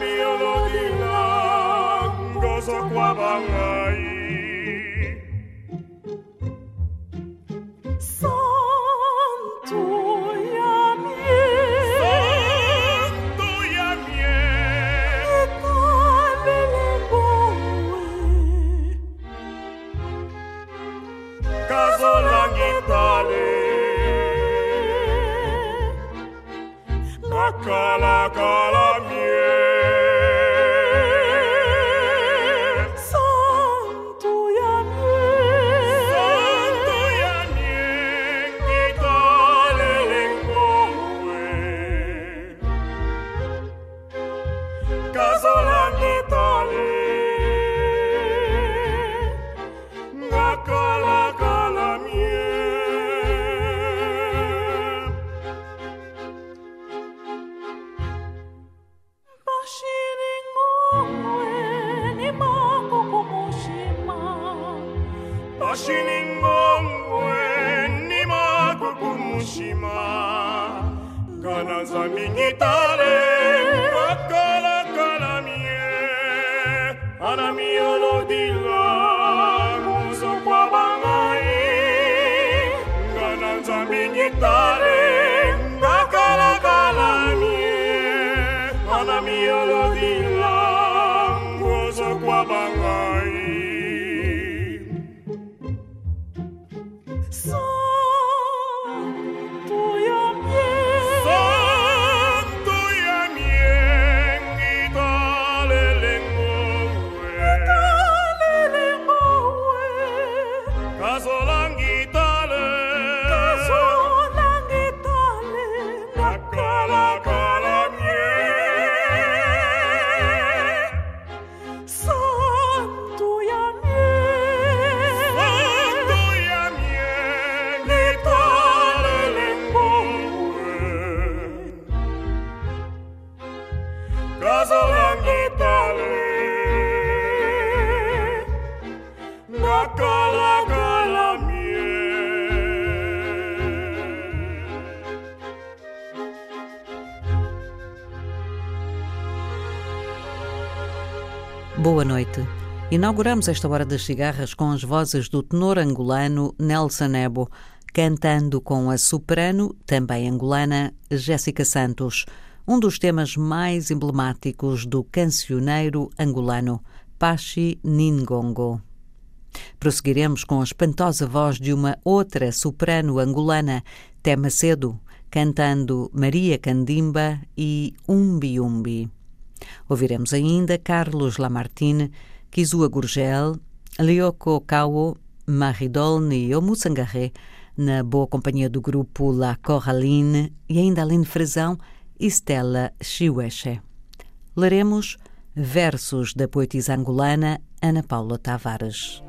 mio lo dilang, gozok wabanga. Inauguramos esta Hora das Cigarras com as vozes do tenor angolano Nelson Nebo, cantando com a soprano, também angolana, Jéssica Santos, um dos temas mais emblemáticos do cancioneiro angolano, Pachi Ningongo. Prosseguiremos com a espantosa voz de uma outra soprano angolana, Tema Cedo, cantando Maria Candimba e Umbi Umbi. Ouviremos ainda Carlos Lamartine, Kizua Gurgel, Lioko Kawo, Maridol e Omusangaré, na boa companhia do grupo La Corraline e ainda Aline Frazão e Stella Chiueche. Leremos versos da poetisa angolana Ana Paula Tavares.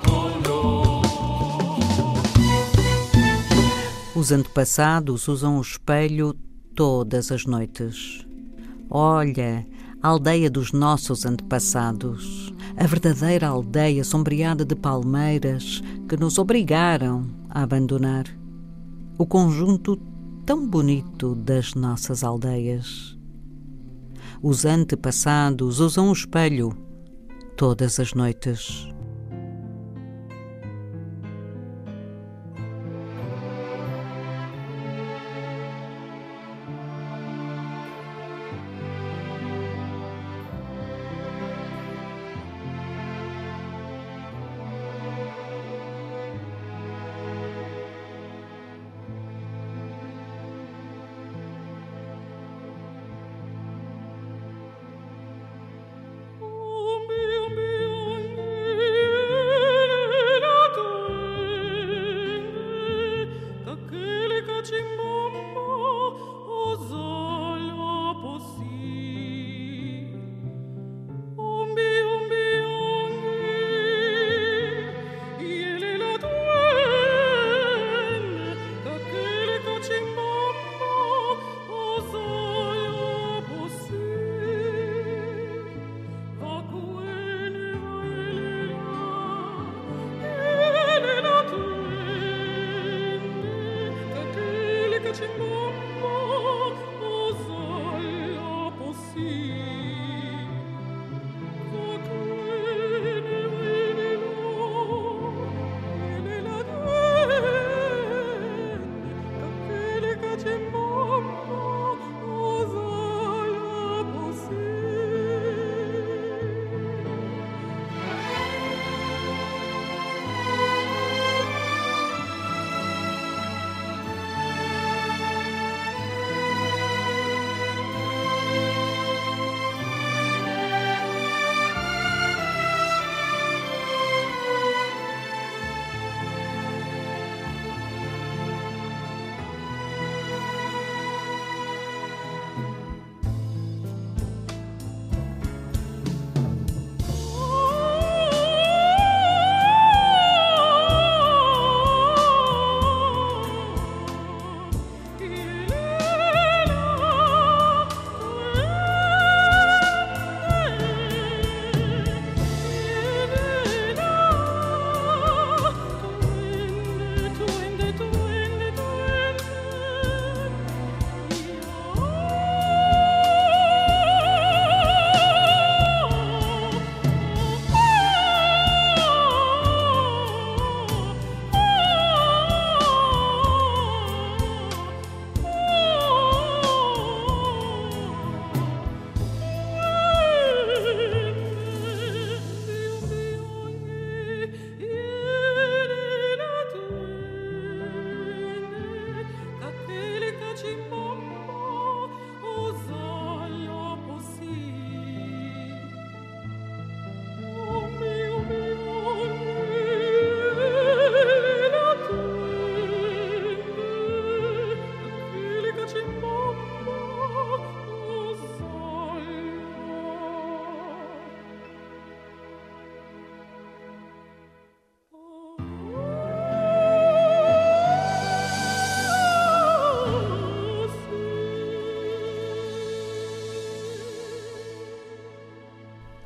Polo Os antepassados usam o espelho todas as noites. Olha, a aldeia dos nossos antepassados, a verdadeira aldeia sombreada de palmeiras que nos obrigaram a abandonar. O conjunto tão bonito das nossas aldeias. Os antepassados usam o espelho todas as noites.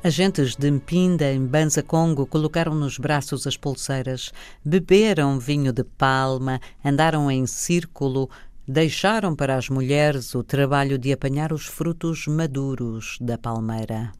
Agentes de Mpinda, em Banza Congo, colocaram nos braços as pulseiras, beberam vinho de palma, andaram em círculo, deixaram para as mulheres o trabalho de apanhar os frutos maduros da palmeira.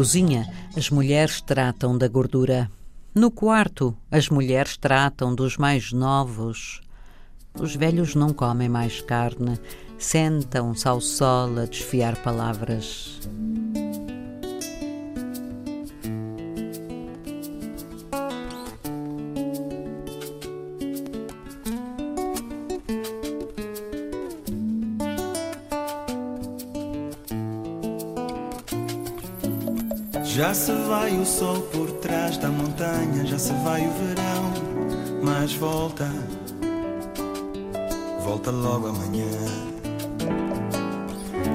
Cozinha, as mulheres tratam da gordura. No quarto, as mulheres tratam dos mais novos. Os velhos não comem mais carne, sentam-se ao sol a desfiar palavras. Já se vai o sol por trás da montanha, já se vai o verão, mas volta, volta logo amanhã.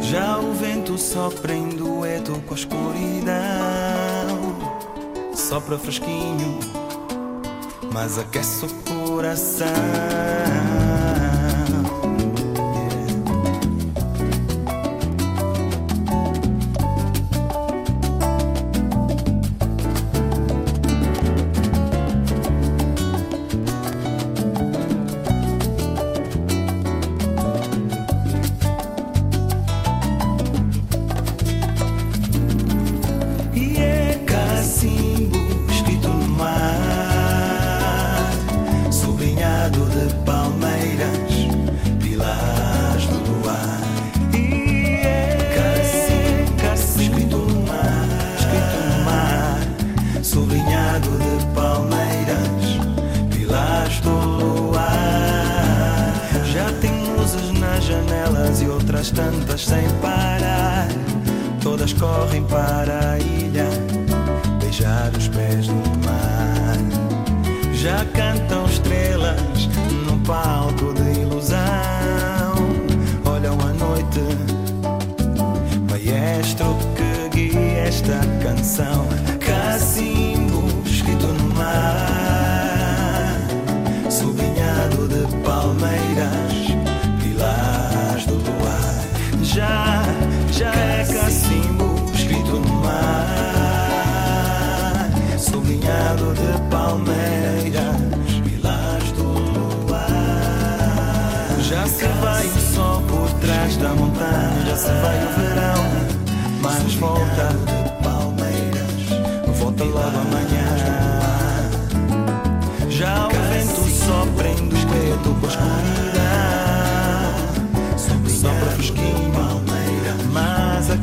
Já o vento sopra em dueto com a escuridão, sopra fresquinho, mas aquece o coração. já é cacimbo escrito no mar, sublinhado de palmeiras, pilares do luar. Já se vai o sol por trás da montanha, já se vai o verão, mas volta de palmeiras, volta logo amanhã. Já o vento sopra em do esquerdo por escuridão.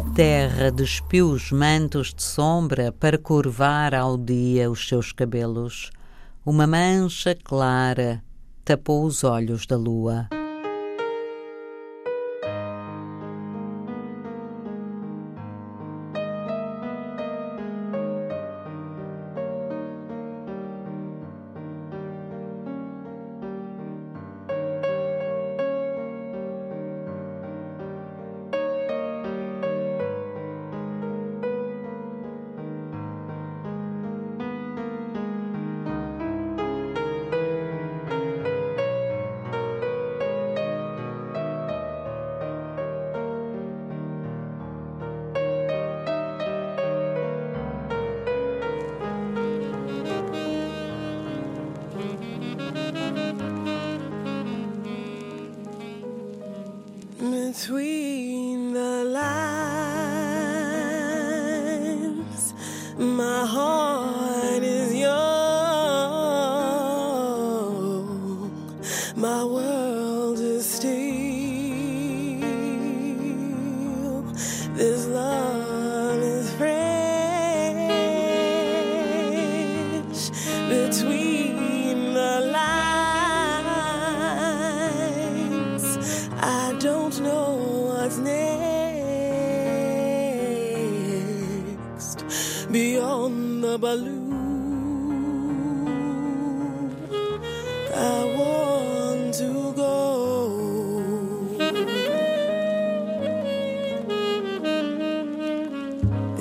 terra despiu os mantos de sombra para curvar ao dia os seus cabelos. Uma mancha clara tapou os olhos da lua.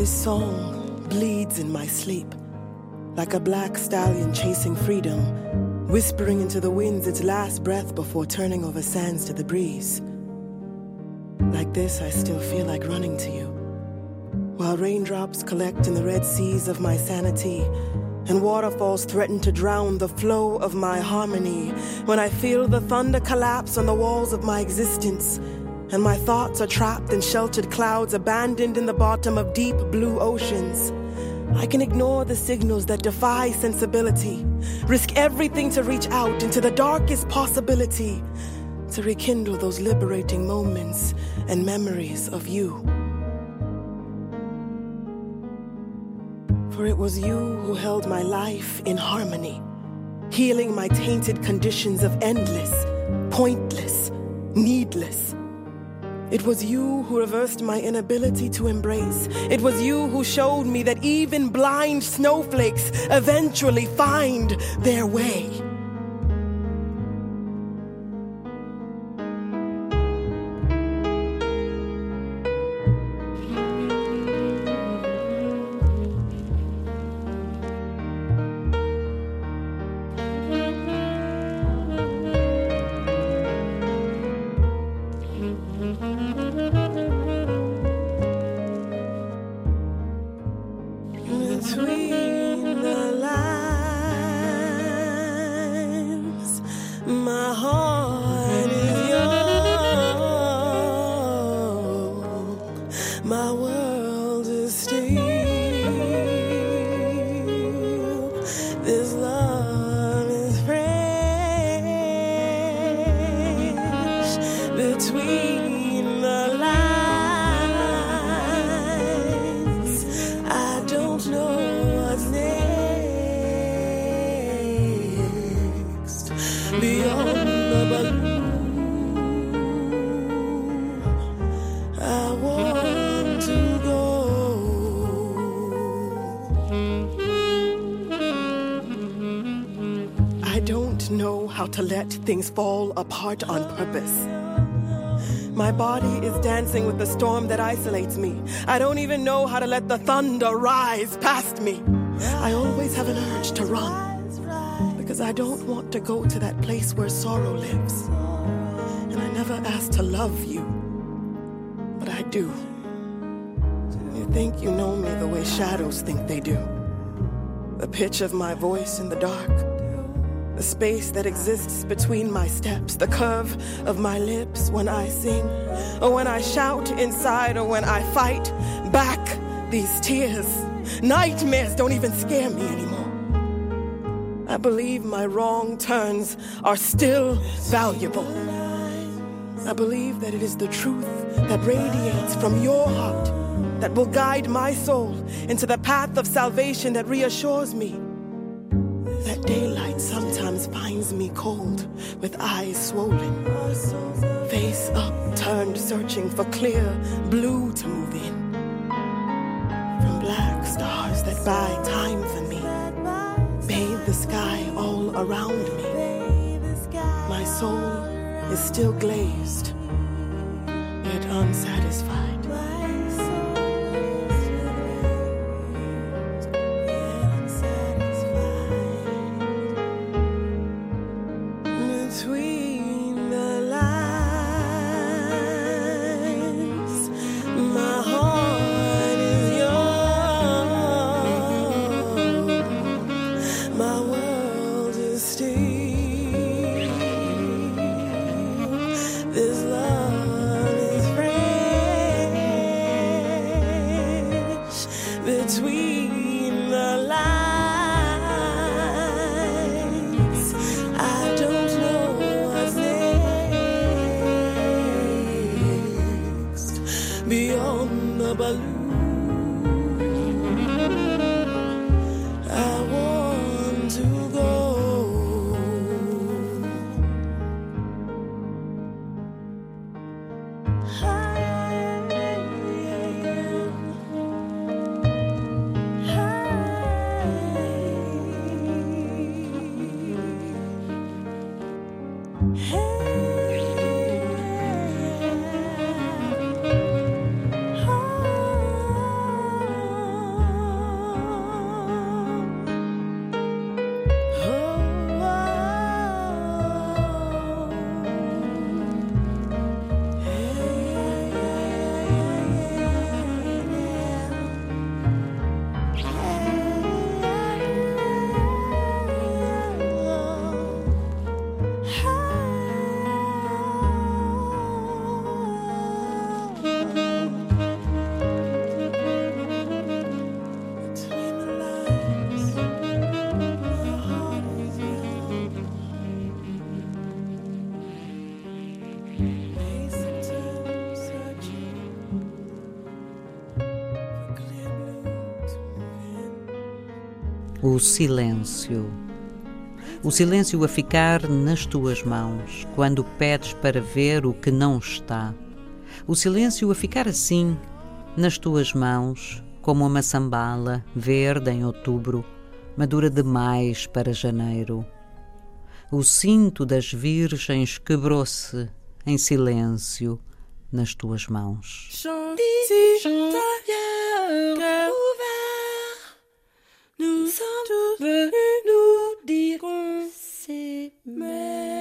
This song bleeds in my sleep like a black stallion chasing freedom, whispering into the winds its last breath before turning over sands to the breeze. Like this, I still feel like running to you. While raindrops collect in the red seas of my sanity, and waterfalls threaten to drown the flow of my harmony. When I feel the thunder collapse on the walls of my existence, and my thoughts are trapped in sheltered clouds, abandoned in the bottom of deep blue oceans. I can ignore the signals that defy sensibility, risk everything to reach out into the darkest possibility to rekindle those liberating moments and memories of you. For it was you who held my life in harmony, healing my tainted conditions of endless, pointless, needless. It was you who reversed my inability to embrace. It was you who showed me that even blind snowflakes eventually find their way. between the lines. My to let things fall apart on purpose. My body is dancing with the storm that isolates me. I don't even know how to let the thunder rise past me. I always have an urge to run because I don't want to go to that place where sorrow lives. And I never asked to love you, but I do. You think you know me the way shadows think they do. The pitch of my voice in the dark the space that exists between my steps, the curve of my lips when I sing, or when I shout inside, or when I fight back these tears. Nightmares don't even scare me anymore. I believe my wrong turns are still valuable. I believe that it is the truth that radiates from your heart that will guide my soul into the path of salvation that reassures me that daylight sometimes finds me cold, with eyes swollen, face upturned, searching for clear blue to move in. From black stars that buy time for me, bathe the sky all around me. My soul is still glazed, yet unsatisfied. O silêncio. O silêncio a ficar nas tuas mãos, quando pedes para ver o que não está. O silêncio a ficar assim, nas tuas mãos, como uma maçambala, verde em outubro, madura demais para janeiro. O cinto das virgens quebrou-se em silêncio nas tuas mãos. nous sommes venus, nous dirons c'est même.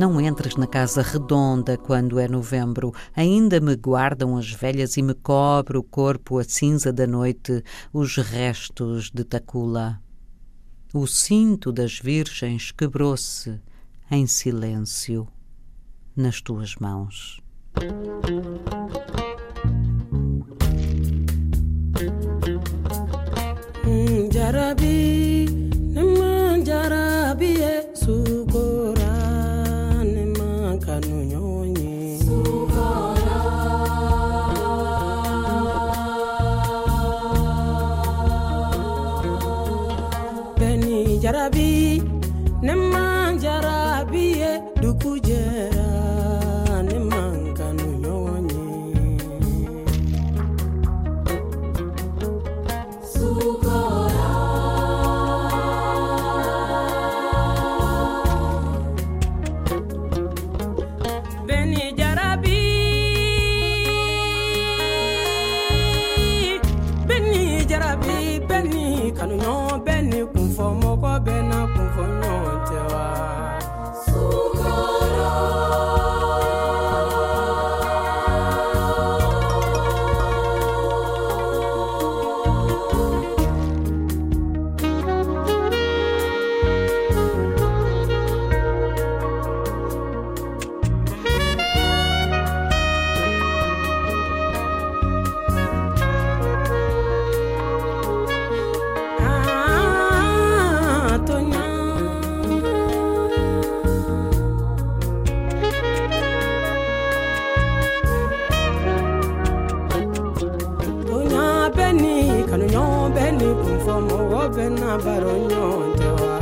Não entres na casa redonda quando é novembro. Ainda me guardam as velhas e me cobre o corpo a cinza da noite, os restos de Tacula. O cinto das virgens quebrou-se em silêncio nas tuas mãos. Hum, Jarabi. bene kumfamo wobena baronyontewa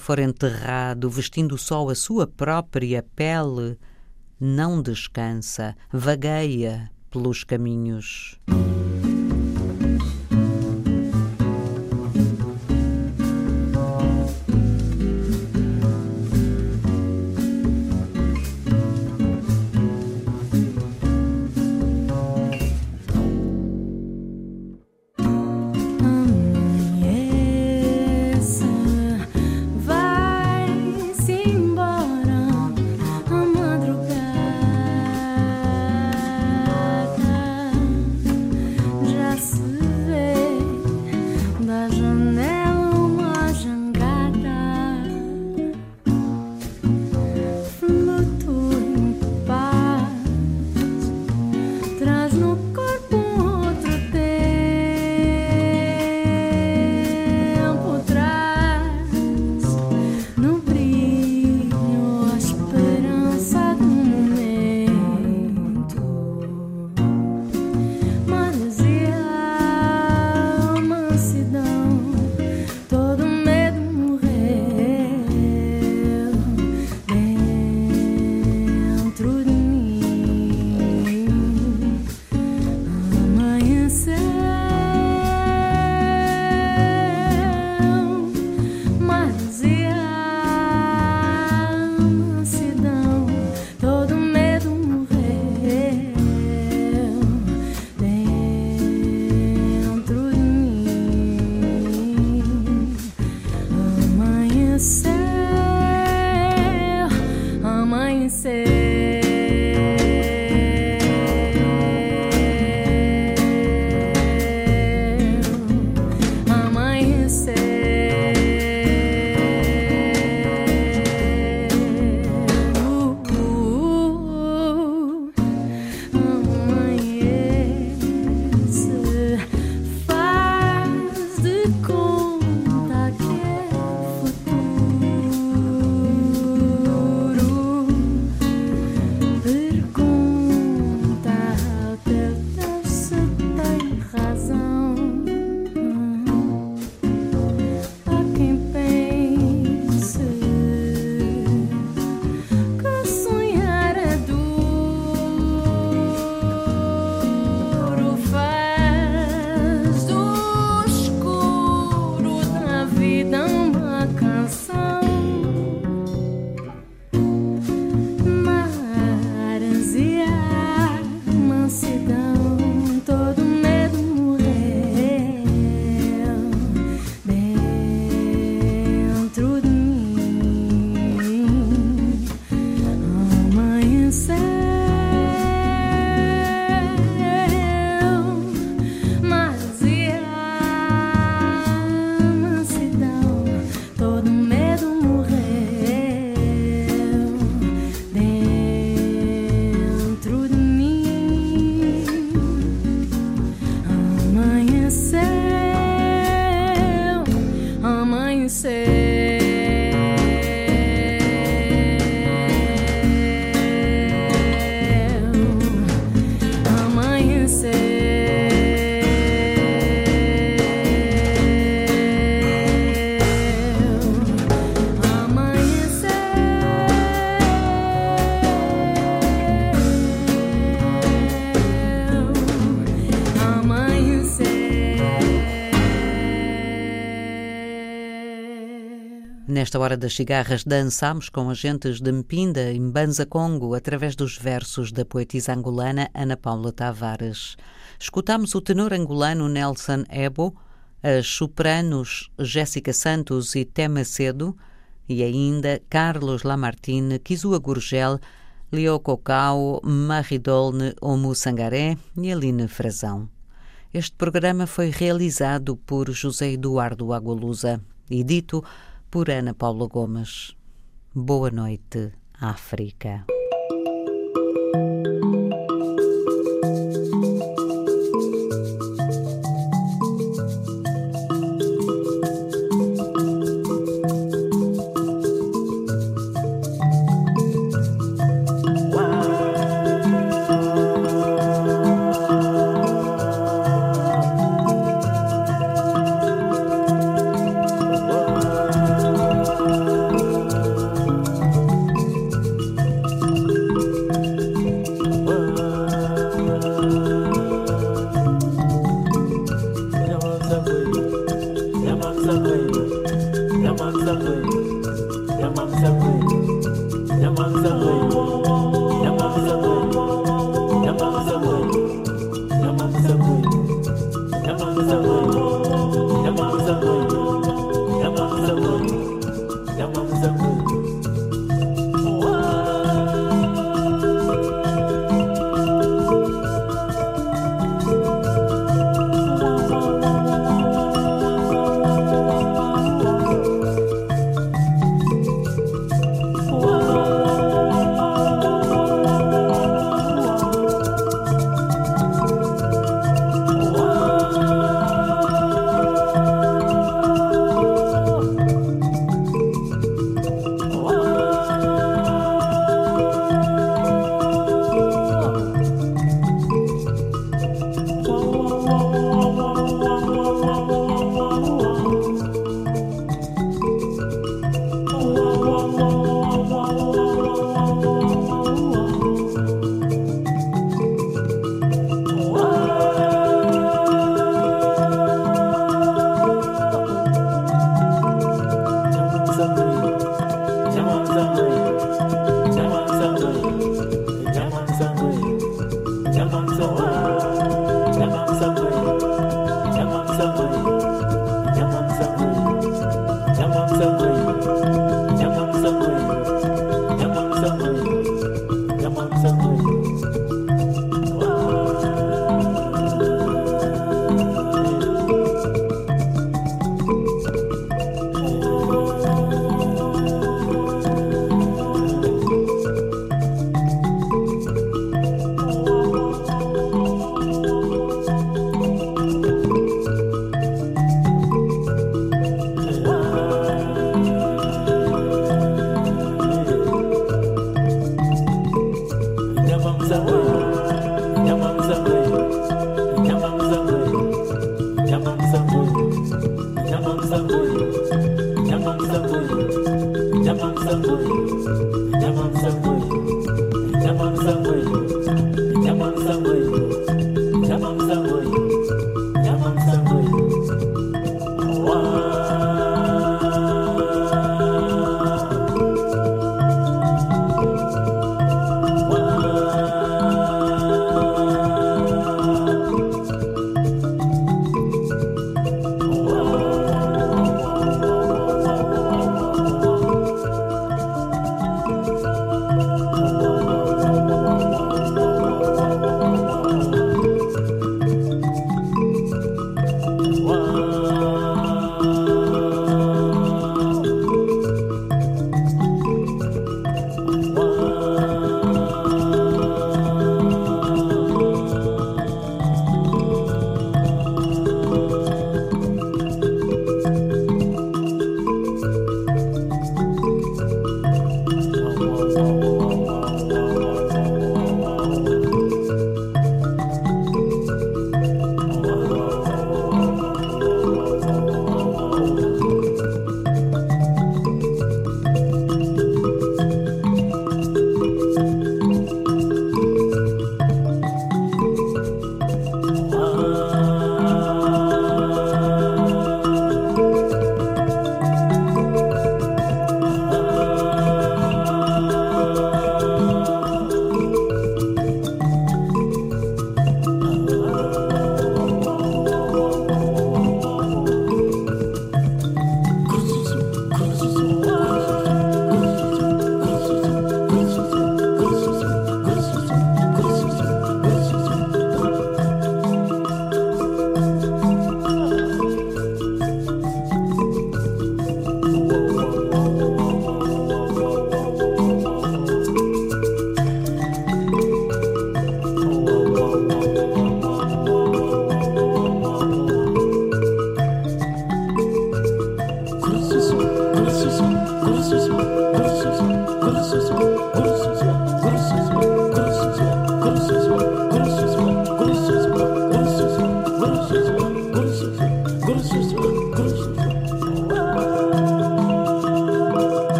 for enterrado vestindo só a sua própria pele, não descansa, vagueia pelos caminhos. Nesta hora das cigarras dançamos com agentes de Mpinda e Mbanza Congo através dos versos da poetisa angolana Ana Paula Tavares. Escutamos o tenor angolano Nelson Ebo, as sopranos Jéssica Santos e Tema Cedo e ainda Carlos Lamartine, Kizua Gurgel, Leo Cocau, Maridolne Omu Sangaré e Aline Frazão. Este programa foi realizado por José Eduardo Agualusa e dito por Ana Paula Gomes. Boa noite, África.